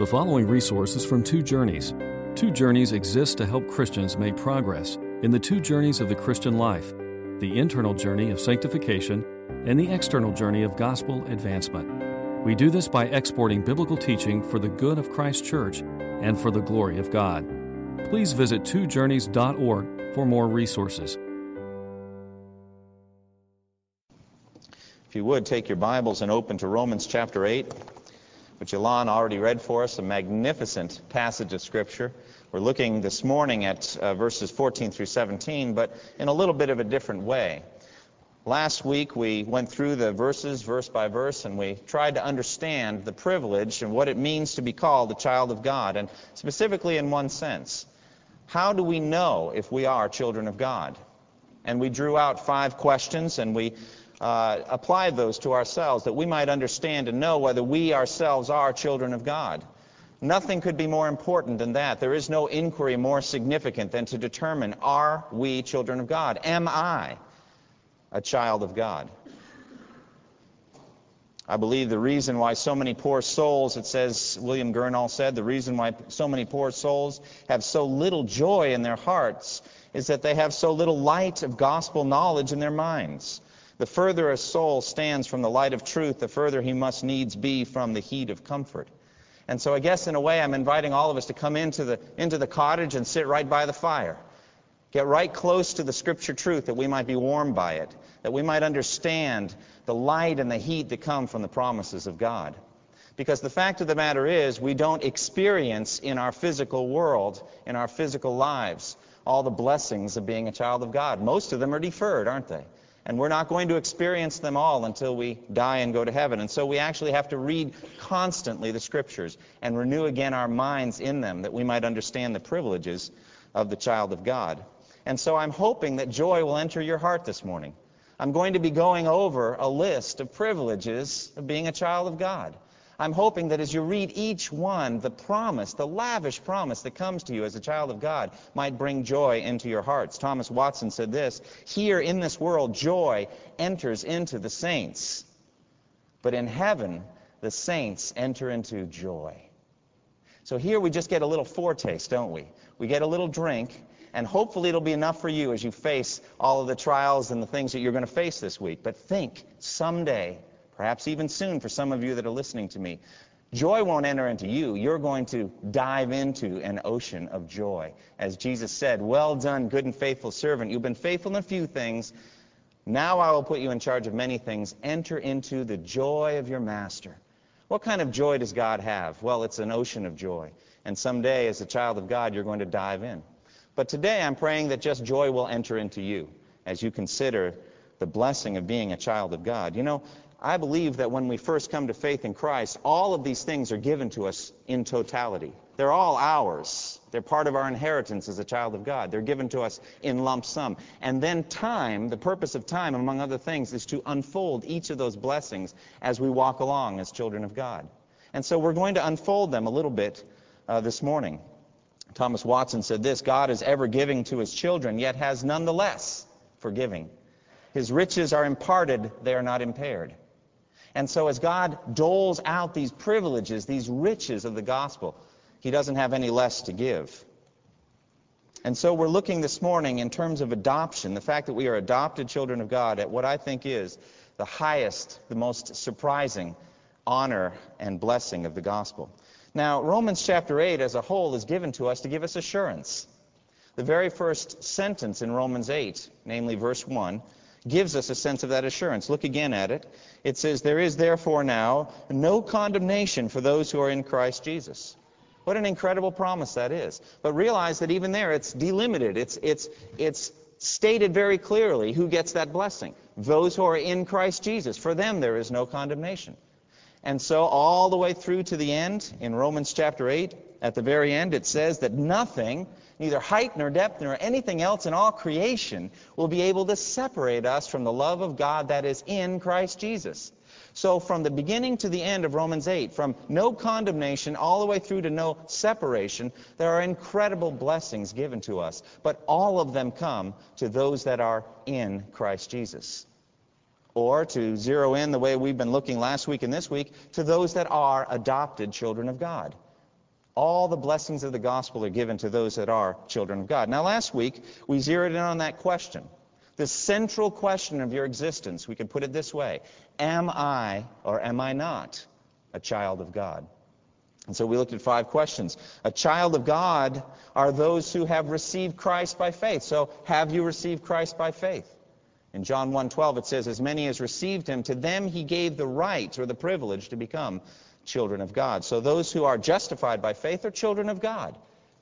The following resources from Two Journeys. Two Journeys exists to help Christians make progress in the two journeys of the Christian life the internal journey of sanctification and the external journey of gospel advancement. We do this by exporting biblical teaching for the good of Christ's church and for the glory of God. Please visit twojourneys.org for more resources. If you would, take your Bibles and open to Romans chapter 8 which Ilan already read for us, a magnificent passage of Scripture. We're looking this morning at uh, verses 14 through 17, but in a little bit of a different way. Last week we went through the verses verse by verse and we tried to understand the privilege and what it means to be called a child of God, and specifically in one sense. How do we know if we are children of God? And we drew out five questions and we uh, apply those to ourselves, that we might understand and know whether we ourselves are children of God. Nothing could be more important than that. There is no inquiry more significant than to determine, are we children of God? Am I a child of God? I believe the reason why so many poor souls, it says, William Gurnall said, the reason why so many poor souls have so little joy in their hearts is that they have so little light of gospel knowledge in their minds. The further a soul stands from the light of truth, the further he must needs be from the heat of comfort. And so I guess in a way I'm inviting all of us to come into the, into the cottage and sit right by the fire. Get right close to the scripture truth that we might be warmed by it, that we might understand the light and the heat that come from the promises of God. Because the fact of the matter is, we don't experience in our physical world, in our physical lives, all the blessings of being a child of God. Most of them are deferred, aren't they? And we're not going to experience them all until we die and go to heaven. And so we actually have to read constantly the scriptures and renew again our minds in them that we might understand the privileges of the child of God. And so I'm hoping that joy will enter your heart this morning. I'm going to be going over a list of privileges of being a child of God. I'm hoping that as you read each one, the promise, the lavish promise that comes to you as a child of God might bring joy into your hearts. Thomas Watson said this Here in this world, joy enters into the saints. But in heaven, the saints enter into joy. So here we just get a little foretaste, don't we? We get a little drink, and hopefully it'll be enough for you as you face all of the trials and the things that you're going to face this week. But think someday perhaps even soon for some of you that are listening to me. Joy won't enter into you. You're going to dive into an ocean of joy. As Jesus said, Well done, good and faithful servant. You've been faithful in a few things. Now I will put you in charge of many things. Enter into the joy of your master. What kind of joy does God have? Well, it's an ocean of joy. And someday, as a child of God, you're going to dive in. But today, I'm praying that just joy will enter into you as you consider the blessing of being a child of God. You know, I believe that when we first come to faith in Christ, all of these things are given to us in totality. They're all ours. They're part of our inheritance as a child of God. They're given to us in lump sum. And then time, the purpose of time, among other things, is to unfold each of those blessings as we walk along as children of God. And so we're going to unfold them a little bit uh, this morning. Thomas Watson said this God is ever giving to his children, yet has none the less forgiving. His riches are imparted, they are not impaired. And so as God doles out these privileges, these riches of the gospel, he doesn't have any less to give. And so we're looking this morning in terms of adoption, the fact that we are adopted children of God, at what I think is the highest, the most surprising honor and blessing of the gospel. Now, Romans chapter 8 as a whole is given to us to give us assurance. The very first sentence in Romans 8, namely verse 1, gives us a sense of that assurance. Look again at it. It says, There is therefore now no condemnation for those who are in Christ Jesus. What an incredible promise that is. But realize that even there it's delimited. It's, it's, it's stated very clearly who gets that blessing. Those who are in Christ Jesus. For them there is no condemnation. And so all the way through to the end, in Romans chapter 8, at the very end, it says that nothing neither height nor depth nor anything else in all creation will be able to separate us from the love of God that is in Christ Jesus. So from the beginning to the end of Romans 8, from no condemnation all the way through to no separation, there are incredible blessings given to us. But all of them come to those that are in Christ Jesus. Or to zero in the way we've been looking last week and this week, to those that are adopted children of God. All the blessings of the gospel are given to those that are children of God. Now, last week, we zeroed in on that question. The central question of your existence, we could put it this way Am I or am I not a child of God? And so we looked at five questions. A child of God are those who have received Christ by faith. So, have you received Christ by faith? In John 1:12 it says as many as received him to them he gave the right or the privilege to become children of God. So those who are justified by faith are children of God.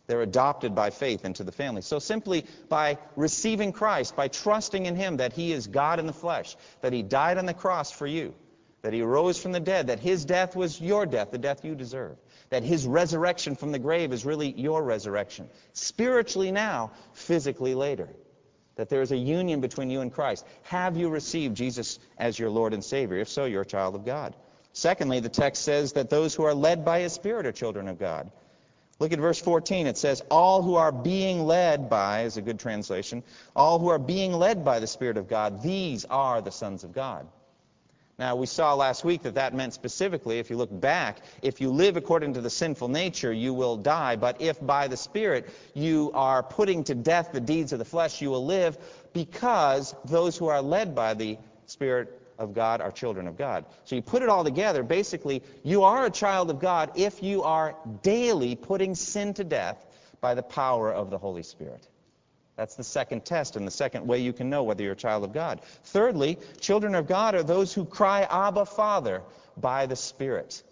They're adopted by faith into the family. So simply by receiving Christ, by trusting in him that he is God in the flesh, that he died on the cross for you, that he rose from the dead, that his death was your death, the death you deserve, that his resurrection from the grave is really your resurrection. Spiritually now, physically later that there is a union between you and Christ. Have you received Jesus as your Lord and Savior? If so, you're a child of God. Secondly, the text says that those who are led by His Spirit are children of God. Look at verse 14. It says, All who are being led by, is a good translation, all who are being led by the Spirit of God, these are the sons of God. Now, we saw last week that that meant specifically, if you look back, if you live according to the sinful nature, you will die. But if by the Spirit you are putting to death the deeds of the flesh, you will live because those who are led by the Spirit of God are children of God. So you put it all together. Basically, you are a child of God if you are daily putting sin to death by the power of the Holy Spirit. That's the second test and the second way you can know whether you're a child of God. Thirdly, children of God are those who cry, Abba, Father, by the Spirit.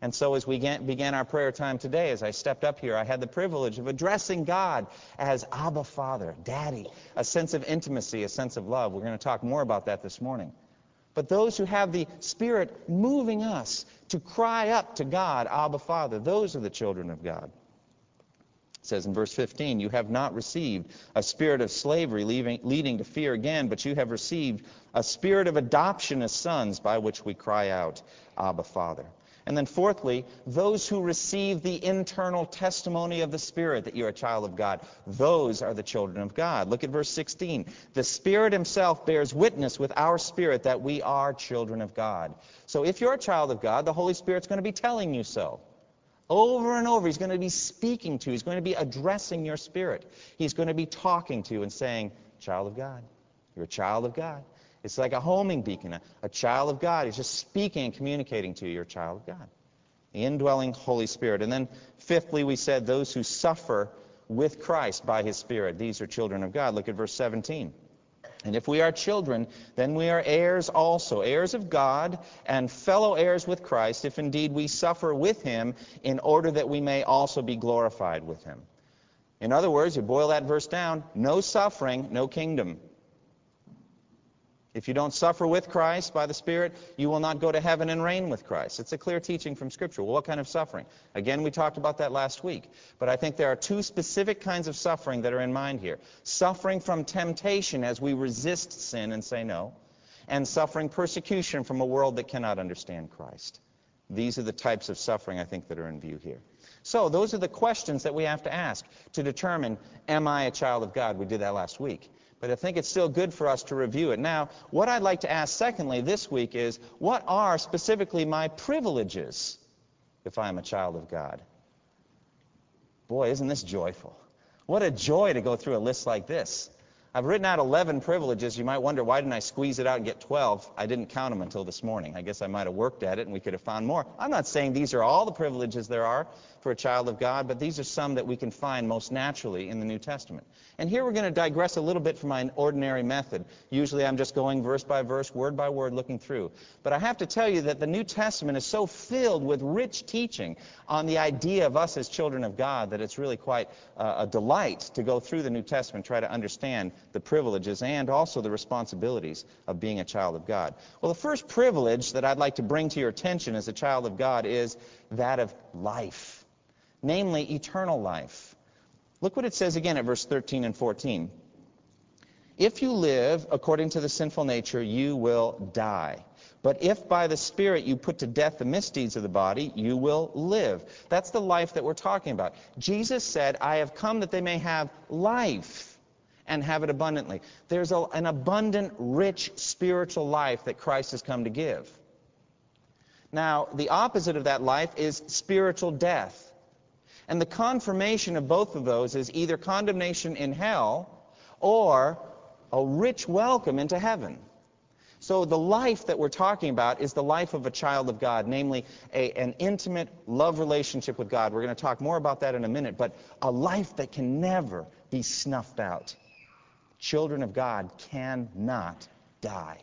And so, as we began our prayer time today, as I stepped up here, I had the privilege of addressing God as Abba Father, Daddy, a sense of intimacy, a sense of love. We're going to talk more about that this morning. But those who have the Spirit moving us to cry up to God, Abba Father, those are the children of God. It says in verse 15, You have not received a spirit of slavery leaving, leading to fear again, but you have received a spirit of adoption as sons by which we cry out, Abba, Father. And then, fourthly, those who receive the internal testimony of the Spirit that you're a child of God, those are the children of God. Look at verse 16. The Spirit Himself bears witness with our spirit that we are children of God. So if you're a child of God, the Holy Spirit's going to be telling you so. Over and over, he's going to be speaking to you. He's going to be addressing your spirit. He's going to be talking to you and saying, Child of God. You're a child of God. It's like a homing beacon, a, a child of God. He's just speaking and communicating to you. You're a child of God. The indwelling Holy Spirit. And then, fifthly, we said those who suffer with Christ by his Spirit. These are children of God. Look at verse 17. And if we are children, then we are heirs also, heirs of God and fellow heirs with Christ, if indeed we suffer with him, in order that we may also be glorified with him. In other words, you boil that verse down no suffering, no kingdom. If you don't suffer with Christ by the Spirit, you will not go to heaven and reign with Christ. It's a clear teaching from Scripture. Well, what kind of suffering? Again, we talked about that last week. But I think there are two specific kinds of suffering that are in mind here suffering from temptation as we resist sin and say no, and suffering persecution from a world that cannot understand Christ. These are the types of suffering I think that are in view here. So, those are the questions that we have to ask to determine am I a child of God? We did that last week but I think it's still good for us to review it. Now, what I'd like to ask secondly this week is what are specifically my privileges if I'm a child of God? Boy, isn't this joyful? What a joy to go through a list like this. I've written out 11 privileges. You might wonder, why didn't I squeeze it out and get 12? I didn't count them until this morning. I guess I might have worked at it and we could have found more. I'm not saying these are all the privileges there are for a child of God, but these are some that we can find most naturally in the New Testament. And here we're going to digress a little bit from my ordinary method. Usually I'm just going verse by verse, word by word, looking through. But I have to tell you that the New Testament is so filled with rich teaching on the idea of us as children of God that it's really quite uh, a delight to go through the New Testament, try to understand the privileges and also the responsibilities of being a child of God. Well, the first privilege that I'd like to bring to your attention as a child of God is that of life namely eternal life. Look what it says again at verse 13 and 14. If you live according to the sinful nature, you will die. But if by the Spirit you put to death the misdeeds of the body, you will live. That's the life that we're talking about. Jesus said, I have come that they may have life and have it abundantly. There's a, an abundant, rich spiritual life that Christ has come to give. Now, the opposite of that life is spiritual death. And the confirmation of both of those is either condemnation in hell or a rich welcome into heaven. So the life that we're talking about is the life of a child of God, namely a, an intimate love relationship with God. We're going to talk more about that in a minute, but a life that can never be snuffed out. Children of God cannot die.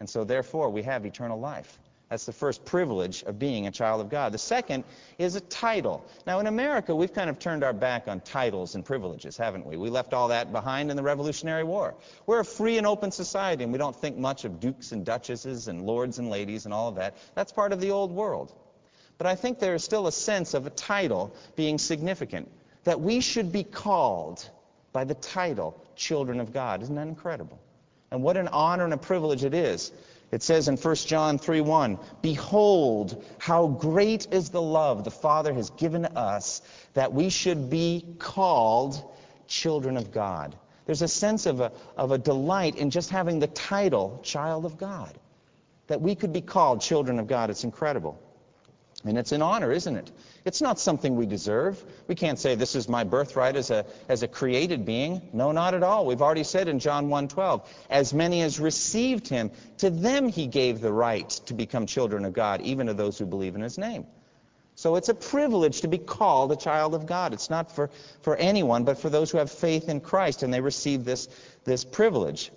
And so therefore we have eternal life. That's the first privilege of being a child of God. The second is a title. Now, in America, we've kind of turned our back on titles and privileges, haven't we? We left all that behind in the Revolutionary War. We're a free and open society, and we don't think much of dukes and duchesses and lords and ladies and all of that. That's part of the old world. But I think there is still a sense of a title being significant, that we should be called by the title children of God. Isn't that incredible? And what an honor and a privilege it is it says in 1 John 3:1, "Behold, how great is the love the Father has given us that we should be called children of God." There's a sense of a, of a delight in just having the title child of God. That we could be called children of God. It's incredible. And it's an honor, isn't it? It's not something we deserve. We can't say this is my birthright as a, as a created being. No, not at all. We've already said in John 1:12, as many as received him, to them he gave the right to become children of God, even to those who believe in his name. So it's a privilege to be called a child of God. It's not for, for anyone, but for those who have faith in Christ, and they receive this, this privilege.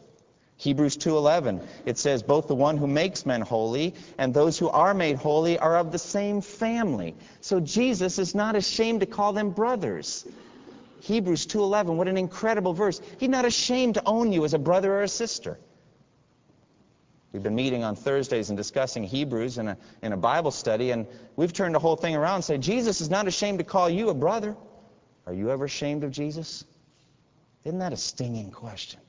Hebrews 2:11 it says both the one who makes men holy and those who are made holy are of the same family. So Jesus is not ashamed to call them brothers. Hebrews 2:11 what an incredible verse. He's not ashamed to own you as a brother or a sister. We've been meeting on Thursdays and discussing Hebrews in a, in a Bible study, and we've turned the whole thing around and say, Jesus is not ashamed to call you a brother. Are you ever ashamed of Jesus? Isn't that a stinging question?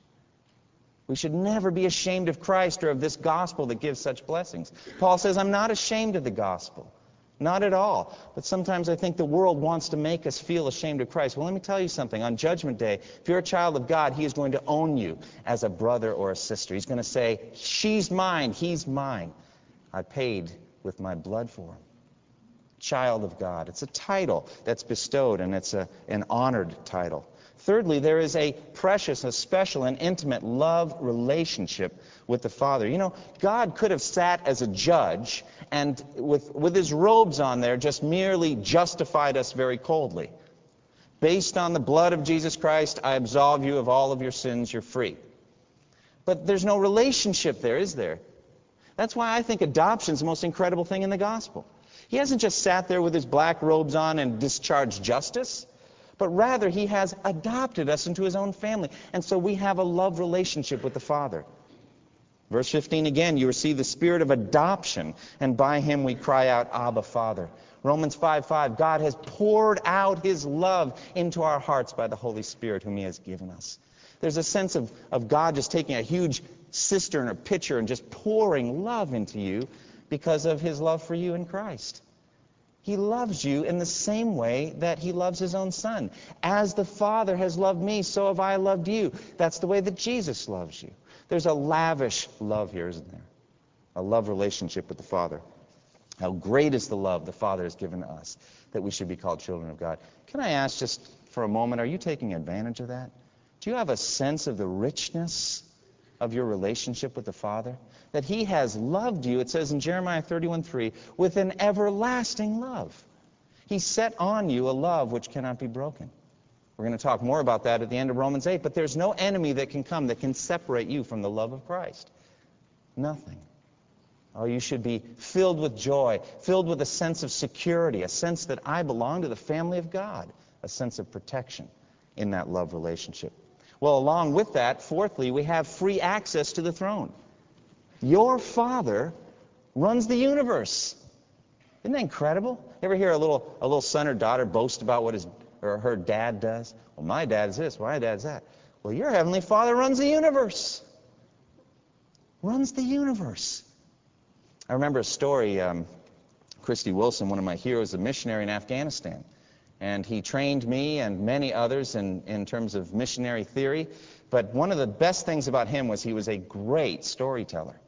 We should never be ashamed of Christ or of this gospel that gives such blessings. Paul says, I'm not ashamed of the gospel. Not at all. But sometimes I think the world wants to make us feel ashamed of Christ. Well, let me tell you something. On Judgment Day, if you're a child of God, He is going to own you as a brother or a sister. He's going to say, She's mine, he's mine. I paid with my blood for him. Child of God. It's a title that's bestowed, and it's a, an honored title. Thirdly, there is a precious, a special, and intimate love relationship with the Father. You know, God could have sat as a judge and, with, with his robes on there, just merely justified us very coldly. Based on the blood of Jesus Christ, I absolve you of all of your sins, you're free. But there's no relationship there, is there? That's why I think adoption is the most incredible thing in the gospel. He hasn't just sat there with his black robes on and discharged justice but rather he has adopted us into his own family. And so we have a love relationship with the Father. Verse 15 again, you receive the spirit of adoption, and by him we cry out, Abba, Father. Romans 5 5, God has poured out his love into our hearts by the Holy Spirit whom he has given us. There's a sense of, of God just taking a huge cistern or pitcher and just pouring love into you because of his love for you in Christ. He loves you in the same way that he loves his own son. As the Father has loved me, so have I loved you. That's the way that Jesus loves you. There's a lavish love here, isn't there? A love relationship with the Father. How great is the love the Father has given us that we should be called children of God. Can I ask just for a moment, are you taking advantage of that? Do you have a sense of the richness of your relationship with the Father? That He has loved you, it says in Jeremiah 31:3, with an everlasting love. He set on you a love which cannot be broken. We're going to talk more about that at the end of Romans 8, but there's no enemy that can come that can separate you from the love of Christ. Nothing. Oh, you should be filled with joy, filled with a sense of security, a sense that I belong to the family of God, a sense of protection in that love relationship. Well, along with that, fourthly, we have free access to the throne. Your Father runs the universe. Isn't that incredible? You ever hear a little, a little son or daughter boast about what his or her dad does? Well, my dad's this, my dad's that. Well, your Heavenly Father runs the universe. Runs the universe. I remember a story. Um, Christy Wilson, one of my heroes, a missionary in Afghanistan. And he trained me and many others in, in terms of missionary theory. But one of the best things about him was he was a great storyteller.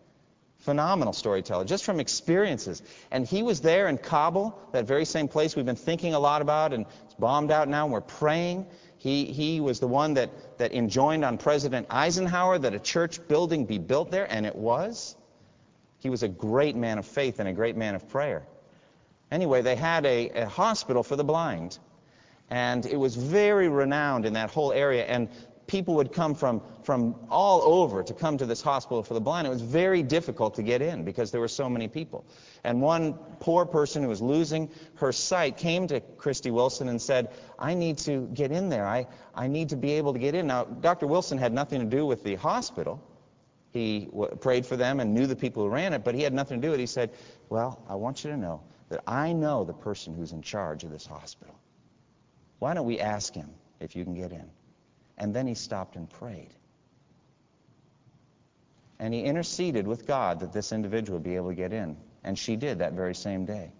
Phenomenal storyteller, just from experiences. And he was there in Kabul, that very same place we've been thinking a lot about, and it's bombed out now, and we're praying. He, he was the one that, that enjoined on President Eisenhower that a church building be built there, and it was. He was a great man of faith and a great man of prayer. Anyway, they had a, a hospital for the blind, and it was very renowned in that whole area. And people would come from, from all over to come to this hospital for the blind. It was very difficult to get in because there were so many people. And one poor person who was losing her sight came to Christy Wilson and said, I need to get in there. I, I need to be able to get in. Now, Dr. Wilson had nothing to do with the hospital. He w- prayed for them and knew the people who ran it, but he had nothing to do with it. He said, Well, I want you to know that I know the person who's in charge of this hospital. Why don't we ask him if you can get in? And then he stopped and prayed. And he interceded with God that this individual would be able to get in. And she did that very same day.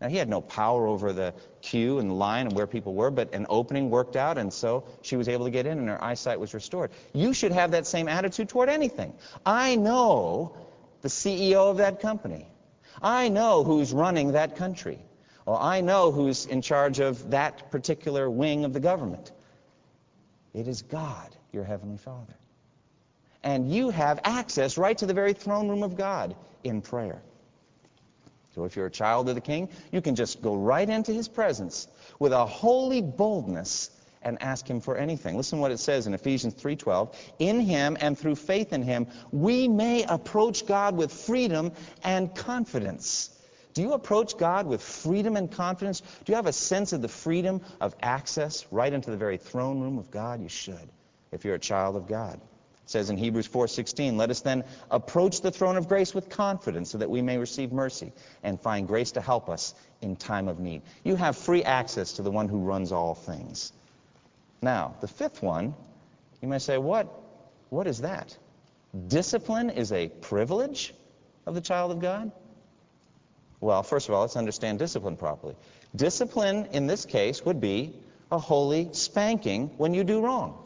Now, he had no power over the queue and the line and where people were, but an opening worked out, and so she was able to get in, and her eyesight was restored. You should have that same attitude toward anything. I know the CEO of that company. I know who's running that country. Or I know who's in charge of that particular wing of the government. It is God, your Heavenly Father. And you have access right to the very throne room of God in prayer. So if you're a child of the King, you can just go right into His presence with a holy boldness and ask Him for anything. Listen what it says in Ephesians 3:12. In Him and through faith in Him, we may approach God with freedom and confidence. Do you approach God with freedom and confidence? Do you have a sense of the freedom of access right into the very throne room of God? You should, if you're a child of God. It says in Hebrews 4:16, "Let us then approach the throne of grace with confidence so that we may receive mercy and find grace to help us in time of need." You have free access to the one who runs all things. Now, the fifth one, you may say, "What what is that?" Discipline is a privilege of the child of God? Well, first of all, let's understand discipline properly. Discipline in this case would be a holy spanking when you do wrong.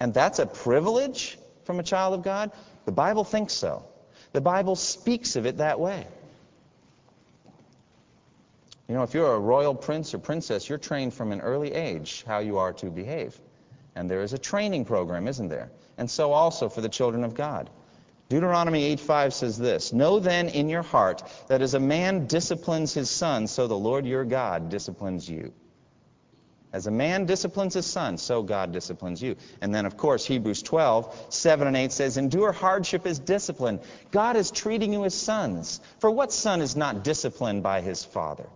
And that's a privilege from a child of God? The Bible thinks so. The Bible speaks of it that way. You know, if you're a royal prince or princess, you're trained from an early age how you are to behave. And there is a training program, isn't there? And so also for the children of God. Deuteronomy 8:5 says this, "Know then in your heart that as a man disciplines his son, so the Lord your God disciplines you." As a man disciplines his son, so God disciplines you. And then, of course, Hebrews 12, 7 and 8 says, Endure hardship as discipline. God is treating you as sons. For what son is not disciplined by his father?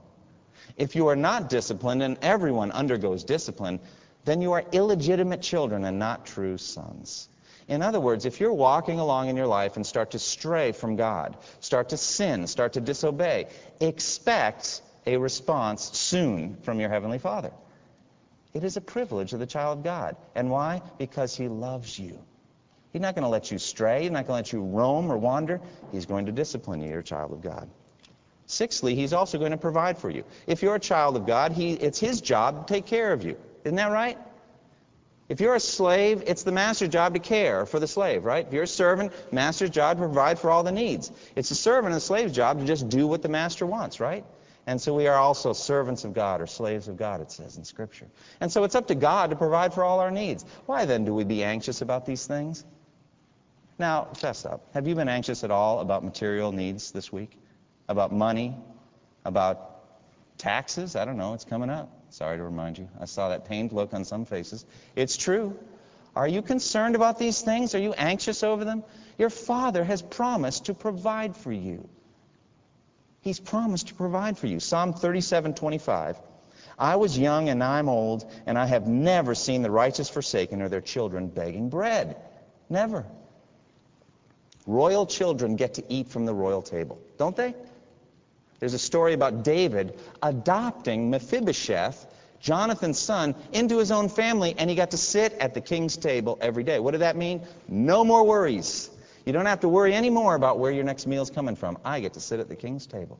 If you are not disciplined, and everyone undergoes discipline, then you are illegitimate children and not true sons. In other words, if you're walking along in your life and start to stray from God, start to sin, start to disobey, expect a response soon from your Heavenly Father. It is a privilege of the child of God. And why? Because He loves you. He's not going to let you stray. He's not going to let you roam or wander. He's going to discipline you, you're a child of God. Sixthly, He's also going to provide for you. If you're a child of God, he, it's His job to take care of you. Isn't that right? If you're a slave, it's the master's job to care for the slave, right? If you're a servant, master's job to provide for all the needs. It's the servant and the slave's job to just do what the master wants, right? And so we are also servants of God or slaves of God, it says in Scripture. And so it's up to God to provide for all our needs. Why then do we be anxious about these things? Now, fess up. Have you been anxious at all about material needs this week? About money? About taxes? I don't know. It's coming up. Sorry to remind you. I saw that pained look on some faces. It's true. Are you concerned about these things? Are you anxious over them? Your Father has promised to provide for you. He's promised to provide for you. Psalm 37:25. I was young and I'm old, and I have never seen the righteous forsaken or their children begging bread. Never. Royal children get to eat from the royal table, don't they? There's a story about David adopting Mephibosheth, Jonathan's son, into his own family, and he got to sit at the king's table every day. What did that mean? No more worries. You don't have to worry anymore about where your next meal's coming from. I get to sit at the king's table.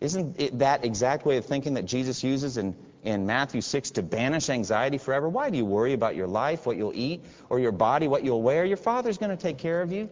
Isn't it that exact way of thinking that Jesus uses in, in Matthew 6 to banish anxiety forever? Why do you worry about your life, what you'll eat, or your body, what you'll wear? Your Father's going to take care of you.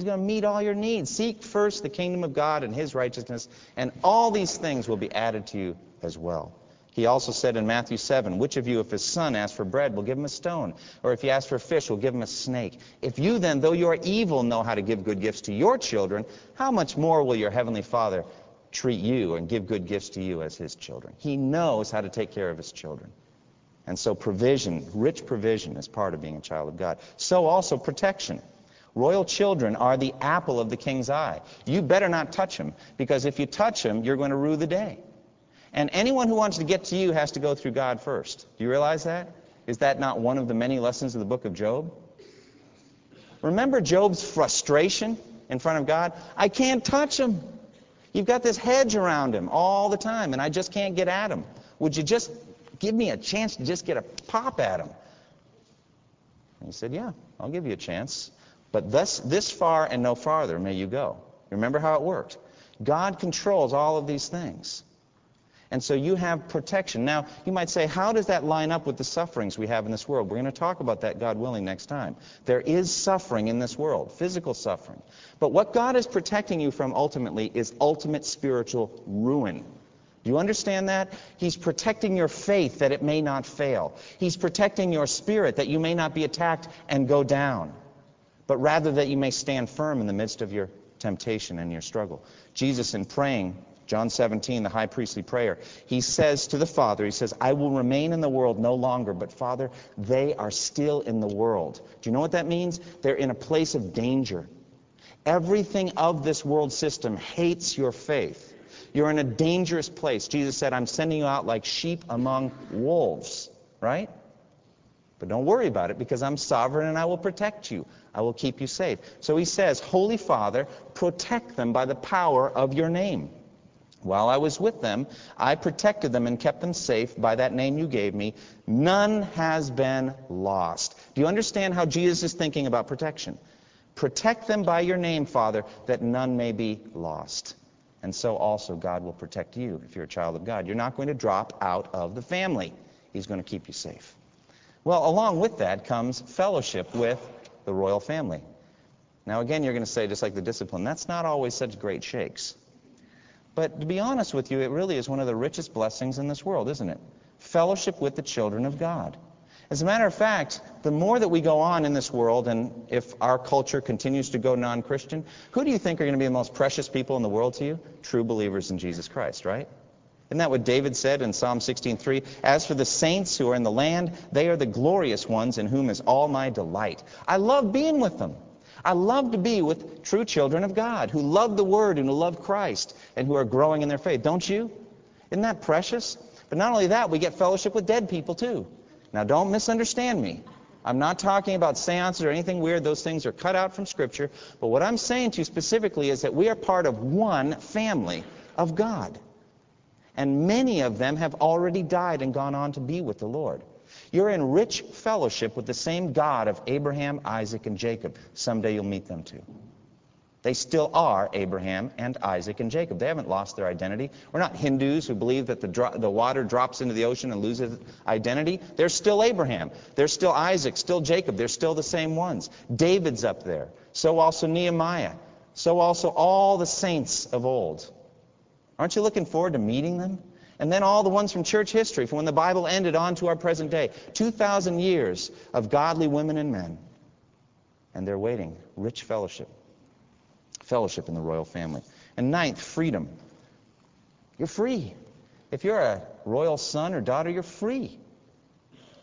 He's going to meet all your needs. Seek first the kingdom of God and his righteousness, and all these things will be added to you as well. He also said in Matthew 7, Which of you, if his son asks for bread, will give him a stone? Or if he asks for fish, will give him a snake? If you then, though you are evil, know how to give good gifts to your children, how much more will your heavenly Father treat you and give good gifts to you as his children? He knows how to take care of his children. And so provision, rich provision, is part of being a child of God. So also protection. Royal children are the apple of the king's eye. You better not touch them, because if you touch them, you're going to rue the day. And anyone who wants to get to you has to go through God first. Do you realize that? Is that not one of the many lessons of the book of Job? Remember Job's frustration in front of God? I can't touch him. You've got this hedge around him all the time, and I just can't get at him. Would you just give me a chance to just get a pop at him? And he said, Yeah, I'll give you a chance. But thus, this far and no farther may you go. Remember how it worked. God controls all of these things. And so you have protection. Now, you might say, how does that line up with the sufferings we have in this world? We're going to talk about that, God willing, next time. There is suffering in this world, physical suffering. But what God is protecting you from ultimately is ultimate spiritual ruin. Do you understand that? He's protecting your faith that it may not fail. He's protecting your spirit that you may not be attacked and go down, but rather that you may stand firm in the midst of your temptation and your struggle. Jesus, in praying John 17, the high priestly prayer, he says to the Father, he says, I will remain in the world no longer, but Father, they are still in the world. Do you know what that means? They're in a place of danger. Everything of this world system hates your faith. You're in a dangerous place. Jesus said, I'm sending you out like sheep among wolves, right? But don't worry about it because I'm sovereign and I will protect you. I will keep you safe. So he says, Holy Father, protect them by the power of your name. While I was with them, I protected them and kept them safe by that name you gave me. None has been lost. Do you understand how Jesus is thinking about protection? Protect them by your name, Father, that none may be lost. And so also God will protect you if you're a child of God. You're not going to drop out of the family. He's going to keep you safe. Well, along with that comes fellowship with the royal family. Now, again, you're going to say, just like the discipline, that's not always such great shakes. But to be honest with you, it really is one of the richest blessings in this world, isn't it? Fellowship with the children of God. As a matter of fact, the more that we go on in this world, and if our culture continues to go non Christian, who do you think are going to be the most precious people in the world to you? True believers in Jesus Christ, right? Isn't that what David said in Psalm 16:3? As for the saints who are in the land, they are the glorious ones in whom is all my delight. I love being with them. I love to be with true children of God who love the Word and who love Christ and who are growing in their faith. Don't you? Isn't that precious? But not only that, we get fellowship with dead people too. Now, don't misunderstand me. I'm not talking about seances or anything weird. Those things are cut out from Scripture. But what I'm saying to you specifically is that we are part of one family of God. And many of them have already died and gone on to be with the Lord. You're in rich fellowship with the same God of Abraham, Isaac, and Jacob. Someday you'll meet them too. They still are Abraham and Isaac and Jacob. They haven't lost their identity. We're not Hindus who believe that the, dro- the water drops into the ocean and loses identity. They're still Abraham. They're still Isaac, still Jacob. They're still the same ones. David's up there. So also Nehemiah. So also all the saints of old. Aren't you looking forward to meeting them? And then all the ones from church history, from when the Bible ended on to our present day. 2,000 years of godly women and men. And they're waiting. Rich fellowship. Fellowship in the royal family. And ninth, freedom. You're free. If you're a royal son or daughter, you're free.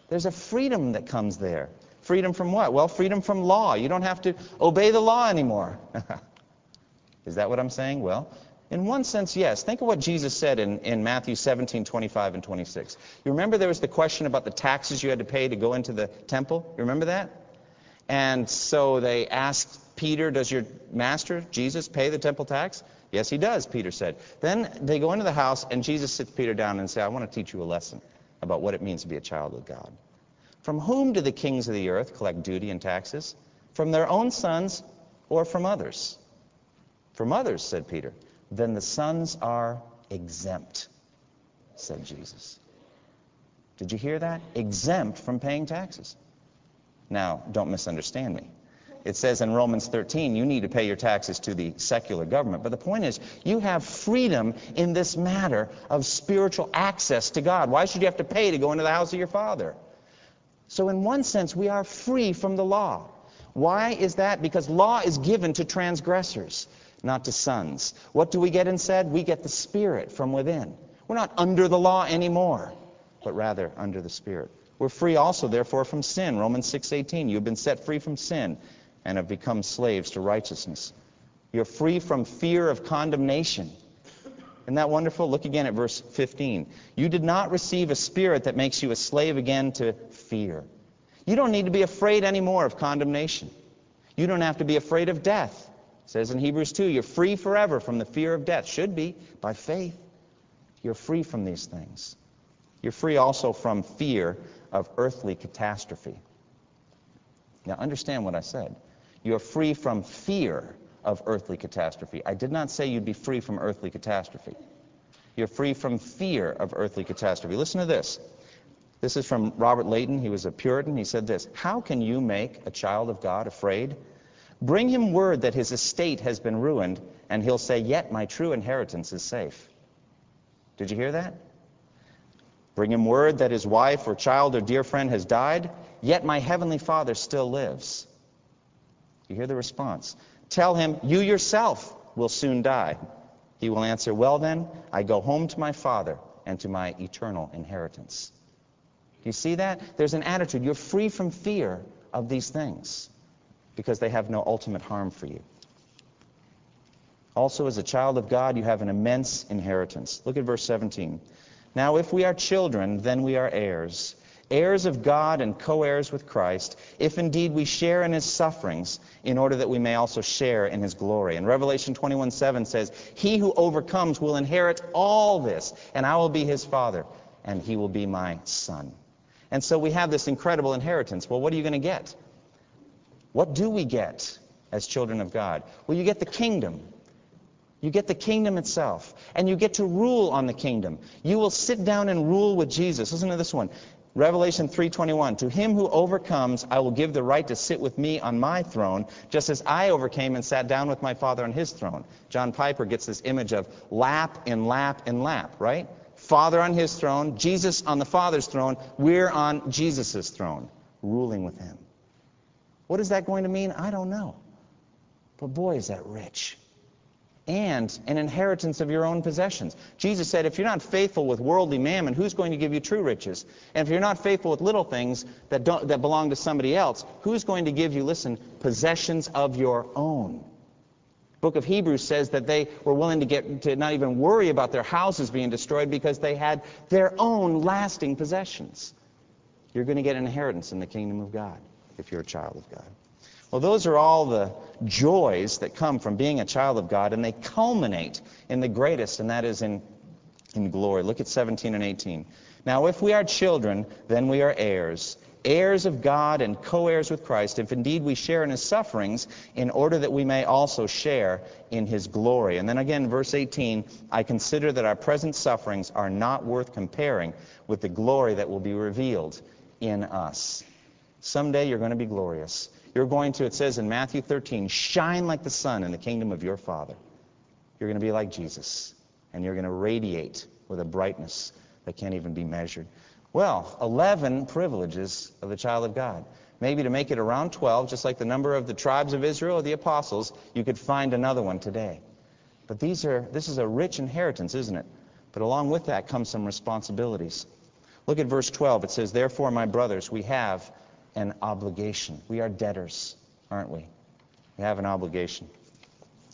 There's a freedom that comes there. Freedom from what? Well, freedom from law. You don't have to obey the law anymore. Is that what I'm saying? Well, in one sense, yes. Think of what Jesus said in, in Matthew 17, 25, and 26. You remember there was the question about the taxes you had to pay to go into the temple? You remember that? And so they asked Peter, Does your master, Jesus, pay the temple tax? Yes, he does, Peter said. Then they go into the house, and Jesus sits Peter down and says, I want to teach you a lesson about what it means to be a child of God. From whom do the kings of the earth collect duty and taxes? From their own sons or from others? From others, said Peter then the sons are exempt, said Jesus. Did you hear that? Exempt from paying taxes. Now, don't misunderstand me. It says in Romans 13, you need to pay your taxes to the secular government. But the point is, you have freedom in this matter of spiritual access to God. Why should you have to pay to go into the house of your Father? So, in one sense, we are free from the law. Why is that? Because law is given to transgressors, not to sons. What do we get instead? We get the Spirit from within. We're not under the law anymore, but rather under the Spirit. We're free also, therefore, from sin. Romans 6:18. You've been set free from sin and have become slaves to righteousness. You're free from fear of condemnation. Isn't that wonderful? Look again at verse 15. You did not receive a spirit that makes you a slave again to fear. You don't need to be afraid anymore of condemnation. You don't have to be afraid of death. It says in Hebrews 2, you're free forever from the fear of death. Should be by faith. You're free from these things. You're free also from fear of earthly catastrophe. Now understand what I said. You're free from fear of earthly catastrophe. I did not say you'd be free from earthly catastrophe. You're free from fear of earthly catastrophe. Listen to this. This is from Robert Leighton. He was a Puritan. He said this How can you make a child of God afraid? Bring him word that his estate has been ruined, and he'll say, Yet my true inheritance is safe. Did you hear that? Bring him word that his wife or child or dear friend has died, yet my heavenly Father still lives. You hear the response. Tell him, You yourself will soon die. He will answer, Well, then, I go home to my Father and to my eternal inheritance. Do you see that? There's an attitude. You're free from fear of these things because they have no ultimate harm for you. Also, as a child of God, you have an immense inheritance. Look at verse 17. Now, if we are children, then we are heirs heirs of God and co heirs with Christ, if indeed we share in his sufferings, in order that we may also share in his glory. And Revelation 21 7 says, He who overcomes will inherit all this, and I will be his father, and he will be my son. And so we have this incredible inheritance. Well, what are you going to get? What do we get as children of God? Well, you get the kingdom. You get the kingdom itself, and you get to rule on the kingdom. You will sit down and rule with Jesus. Listen to this one. Revelation 3:21 To him who overcomes I will give the right to sit with me on my throne just as I overcame and sat down with my father on his throne. John Piper gets this image of lap in lap in lap, right? Father on his throne, Jesus on the Father's throne, we're on Jesus' throne, ruling with him. What is that going to mean? I don't know. But boy, is that rich and an inheritance of your own possessions. Jesus said, if you're not faithful with worldly mammon, who's going to give you true riches? And if you're not faithful with little things that, don't, that belong to somebody else, who's going to give you, listen, possessions of your own? book of Hebrews says that they were willing to get to not even worry about their houses being destroyed because they had their own lasting possessions. You're going to get an inheritance in the kingdom of God if you're a child of God. Well, those are all the joys that come from being a child of God, and they culminate in the greatest, and that is in, in glory. Look at 17 and 18. Now, if we are children, then we are heirs, heirs of God and co heirs with Christ, if indeed we share in his sufferings, in order that we may also share in his glory. And then again, verse 18 I consider that our present sufferings are not worth comparing with the glory that will be revealed in us. Someday you're going to be glorious. You're going to, it says in Matthew 13, shine like the sun in the kingdom of your Father. You're going to be like Jesus, and you're going to radiate with a brightness that can't even be measured. Well, 11 privileges of the child of God. Maybe to make it around 12, just like the number of the tribes of Israel or the apostles, you could find another one today. But these are, this is a rich inheritance, isn't it? But along with that comes some responsibilities. Look at verse 12. It says, Therefore, my brothers, we have an obligation. We are debtors, aren't we? We have an obligation.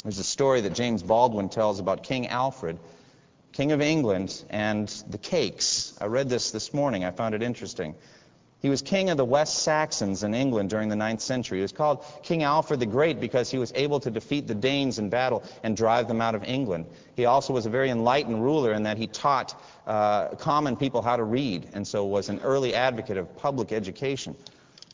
There's a story that James Baldwin tells about King Alfred, King of England, and the cakes. I read this this morning. I found it interesting. He was king of the West Saxons in England during the ninth century. He was called King Alfred the Great because he was able to defeat the Danes in battle and drive them out of England. He also was a very enlightened ruler in that he taught uh, common people how to read, and so was an early advocate of public education.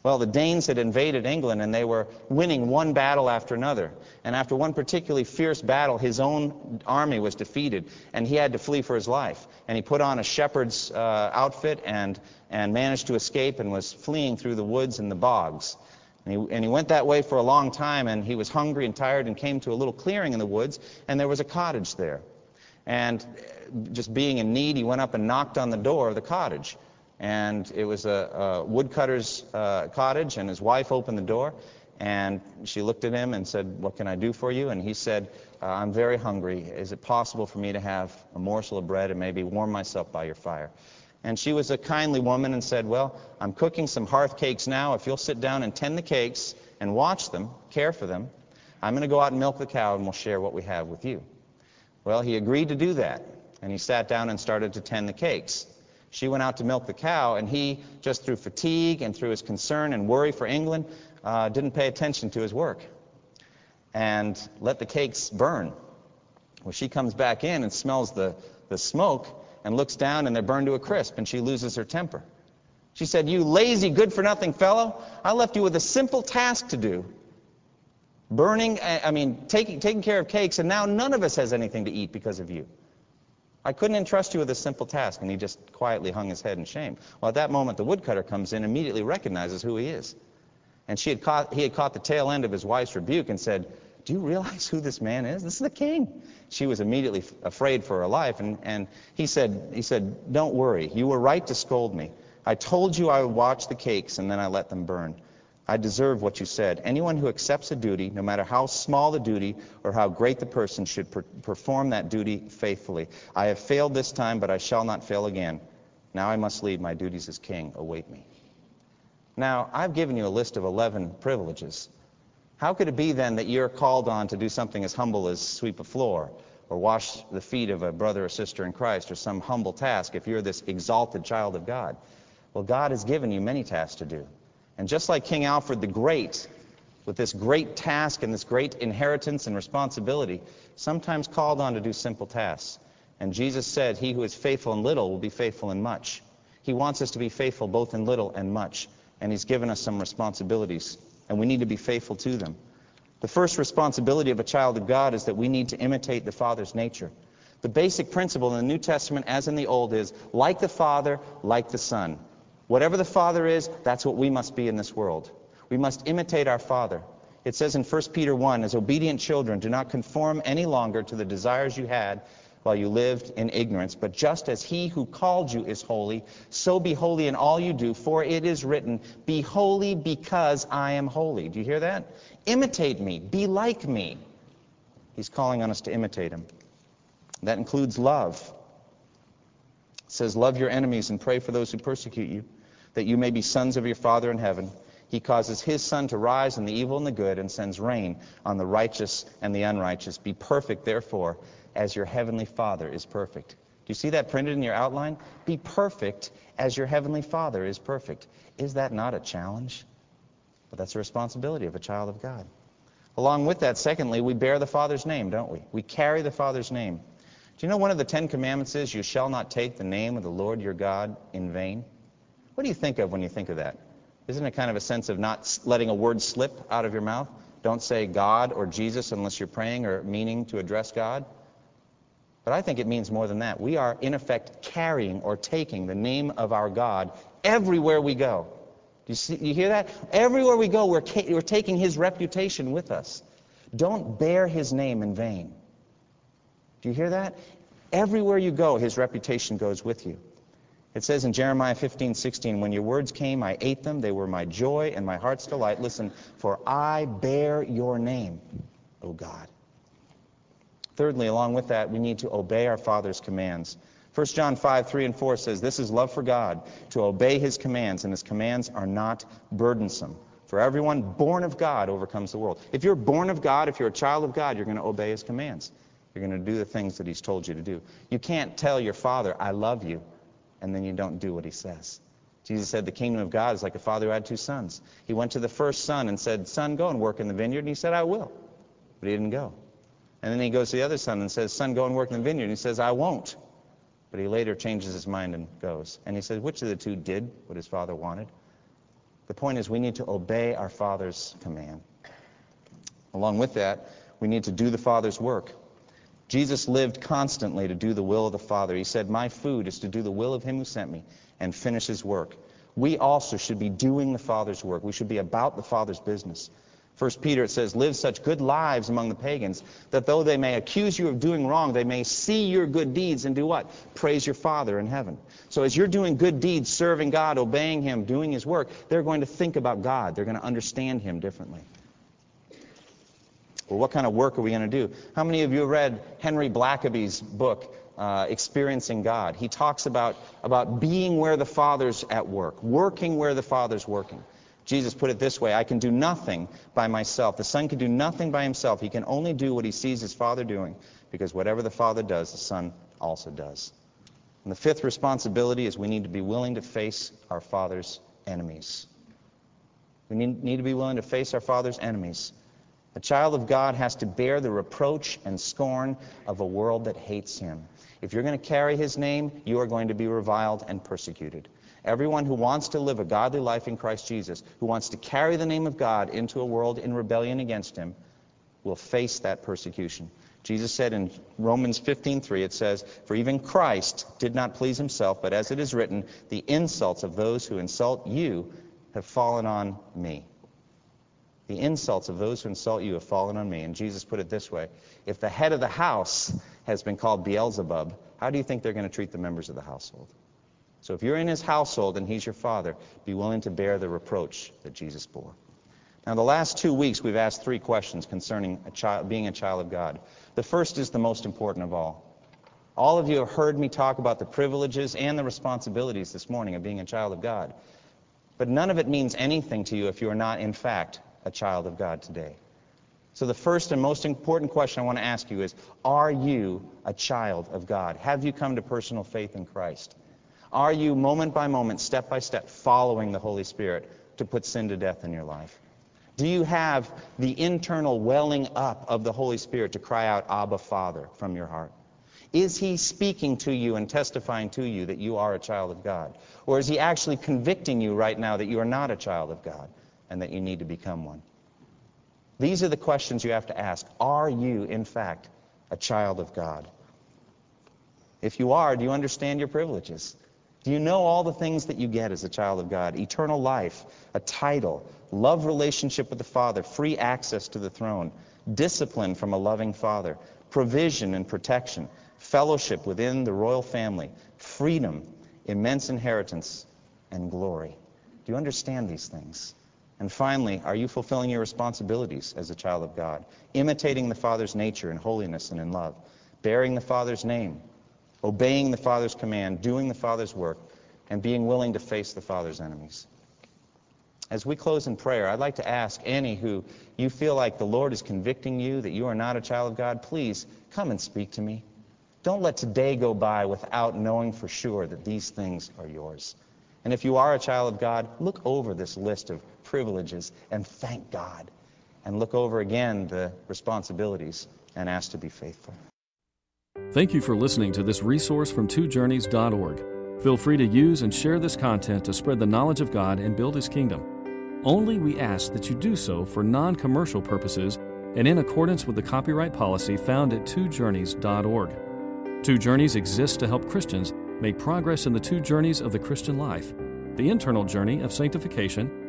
Well, the Danes had invaded England and they were winning one battle after another. And after one particularly fierce battle, his own army was defeated and he had to flee for his life. And he put on a shepherd's uh, outfit and, and managed to escape and was fleeing through the woods and the bogs. And he, and he went that way for a long time, and he was hungry and tired and came to a little clearing in the woods, and there was a cottage there. And just being in need, he went up and knocked on the door of the cottage. And it was a, a woodcutter's uh, cottage, and his wife opened the door, and she looked at him and said, What can I do for you? And he said, uh, I'm very hungry. Is it possible for me to have a morsel of bread and maybe warm myself by your fire? And she was a kindly woman and said, Well, I'm cooking some hearth cakes now. If you'll sit down and tend the cakes and watch them, care for them, I'm going to go out and milk the cow and we'll share what we have with you. Well, he agreed to do that. And he sat down and started to tend the cakes. She went out to milk the cow, and he, just through fatigue and through his concern and worry for England, uh, didn't pay attention to his work and let the cakes burn. Well, she comes back in and smells the, the smoke and looks down and they're burned to a crisp and she loses her temper. She said, You lazy, good for nothing fellow, I left you with a simple task to do. Burning, I mean, taking, taking care of cakes, and now none of us has anything to eat because of you. I couldn't entrust you with a simple task. And he just quietly hung his head in shame. Well, at that moment, the woodcutter comes in, immediately recognizes who he is. And she had caught, he had caught the tail end of his wife's rebuke and said, Do you realize who this man is? This is the king. She was immediately afraid for her life. And, and he, said, he said, Don't worry. You were right to scold me. I told you I would watch the cakes and then I let them burn. I deserve what you said. Anyone who accepts a duty, no matter how small the duty or how great the person, should per- perform that duty faithfully. I have failed this time, but I shall not fail again. Now I must leave. My duties as king await me. Now, I've given you a list of 11 privileges. How could it be then that you're called on to do something as humble as sweep a floor or wash the feet of a brother or sister in Christ or some humble task if you're this exalted child of God? Well, God has given you many tasks to do. And just like King Alfred the Great, with this great task and this great inheritance and responsibility, sometimes called on to do simple tasks. And Jesus said, He who is faithful in little will be faithful in much. He wants us to be faithful both in little and much and He's given us some responsibilities, and we need to be faithful to them. The first responsibility of a child of God is that we need to imitate the Father's nature. The basic principle in the New Testament, as in the Old, is like the Father, like the Son. Whatever the Father is, that's what we must be in this world. We must imitate our Father. It says in 1 Peter 1, as obedient children, do not conform any longer to the desires you had while you lived in ignorance. But just as he who called you is holy, so be holy in all you do, for it is written, Be holy because I am holy. Do you hear that? Imitate me. Be like me. He's calling on us to imitate him. That includes love. It says, Love your enemies and pray for those who persecute you, that you may be sons of your Father in heaven. He causes his sun to rise on the evil and the good and sends rain on the righteous and the unrighteous. Be perfect, therefore, as your heavenly Father is perfect. Do you see that printed in your outline? Be perfect as your heavenly Father is perfect. Is that not a challenge? But that's a responsibility of a child of God. Along with that, secondly, we bear the Father's name, don't we? We carry the Father's name. Do you know one of the Ten Commandments is, You shall not take the name of the Lord your God in vain? What do you think of when you think of that? Isn't it kind of a sense of not letting a word slip out of your mouth? Don't say God or Jesus unless you're praying or meaning to address God. But I think it means more than that. We are, in effect, carrying or taking the name of our God everywhere we go. Do you, see, you hear that? Everywhere we go, we're, we're taking his reputation with us. Don't bear his name in vain. Do you hear that? Everywhere you go, his reputation goes with you. It says in Jeremiah 15, 16, When your words came, I ate them. They were my joy and my heart's delight. Listen, for I bear your name, O God. Thirdly, along with that, we need to obey our Father's commands. 1 John 5, 3 and 4 says, This is love for God, to obey his commands, and his commands are not burdensome. For everyone born of God overcomes the world. If you're born of God, if you're a child of God, you're going to obey his commands. You're going to do the things that he's told you to do. You can't tell your father, I love you, and then you don't do what he says. Jesus said the kingdom of God is like a father who had two sons. He went to the first son and said, Son, go and work in the vineyard. And he said, I will. But he didn't go. And then he goes to the other son and says, Son, go and work in the vineyard. And he says, I won't. But he later changes his mind and goes. And he says, Which of the two did what his father wanted? The point is, we need to obey our father's command. Along with that, we need to do the father's work. Jesus lived constantly to do the will of the Father. He said, My food is to do the will of him who sent me and finish his work. we also should be doing the Father's work. We should be about the Father's business. First Peter it says, live such good lives among the pagans that though they may accuse you of doing wrong, they may see your good deeds and do what? Praise your Father in heaven. So as you're doing good deeds, serving God, obeying Him, doing His work, they're going to think about God. They're going to understand Him differently. Well, what kind of work are we going to do? How many of you have read Henry Blackaby's book, uh, Experiencing God? He talks about, about being where the Father's at work, working where the Father's working. Jesus put it this way I can do nothing by myself. The Son can do nothing by himself. He can only do what he sees his Father doing, because whatever the Father does, the Son also does. And the fifth responsibility is we need to be willing to face our Father's enemies. We need, need to be willing to face our Father's enemies. A child of God has to bear the reproach and scorn of a world that hates him. If you're going to carry his name, you are going to be reviled and persecuted. Everyone who wants to live a godly life in Christ Jesus, who wants to carry the name of God into a world in rebellion against him, will face that persecution. Jesus said in Romans 15:3 it says, "For even Christ did not please himself, but as it is written, the insults of those who insult you have fallen on me." The insults of those who insult you have fallen on me. And Jesus put it this way, if the head of the house has been called Beelzebub, how do you think they're going to treat the members of the household? So if you're in his household and he's your father, be willing to bear the reproach that Jesus bore. Now, the last two weeks, we've asked three questions concerning a child, being a child of God. The first is the most important of all. All of you have heard me talk about the privileges and the responsibilities this morning of being a child of God. But none of it means anything to you if you are not, in fact, a child of God today. So, the first and most important question I want to ask you is Are you a child of God? Have you come to personal faith in Christ? Are you, moment by moment, step by step, following the Holy Spirit to put sin to death in your life? Do you have the internal welling up of the Holy Spirit to cry out, Abba, Father, from your heart? Is he speaking to you and testifying to you that you are a child of God? Or is he actually convicting you right now that you are not a child of God and that you need to become one? These are the questions you have to ask. Are you, in fact, a child of God? If you are, do you understand your privileges? Do you know all the things that you get as a child of God? Eternal life, a title, love relationship with the Father, free access to the throne, discipline from a loving Father, provision and protection, fellowship within the royal family, freedom, immense inheritance, and glory. Do you understand these things? And finally, are you fulfilling your responsibilities as a child of God, imitating the Father's nature in holiness and in love, bearing the Father's name, obeying the Father's command, doing the Father's work, and being willing to face the Father's enemies. As we close in prayer, I'd like to ask any who you feel like the Lord is convicting you that you are not a child of God, please come and speak to me. Don't let today go by without knowing for sure that these things are yours. And if you are a child of God, look over this list of privileges and thank God. And look over again the responsibilities and ask to be faithful. Thank you for listening to this resource from twojourneys.org. Feel free to use and share this content to spread the knowledge of God and build His kingdom. Only we ask that you do so for non commercial purposes and in accordance with the copyright policy found at twojourneys.org. Two Journeys exists to help Christians make progress in the two journeys of the Christian life the internal journey of sanctification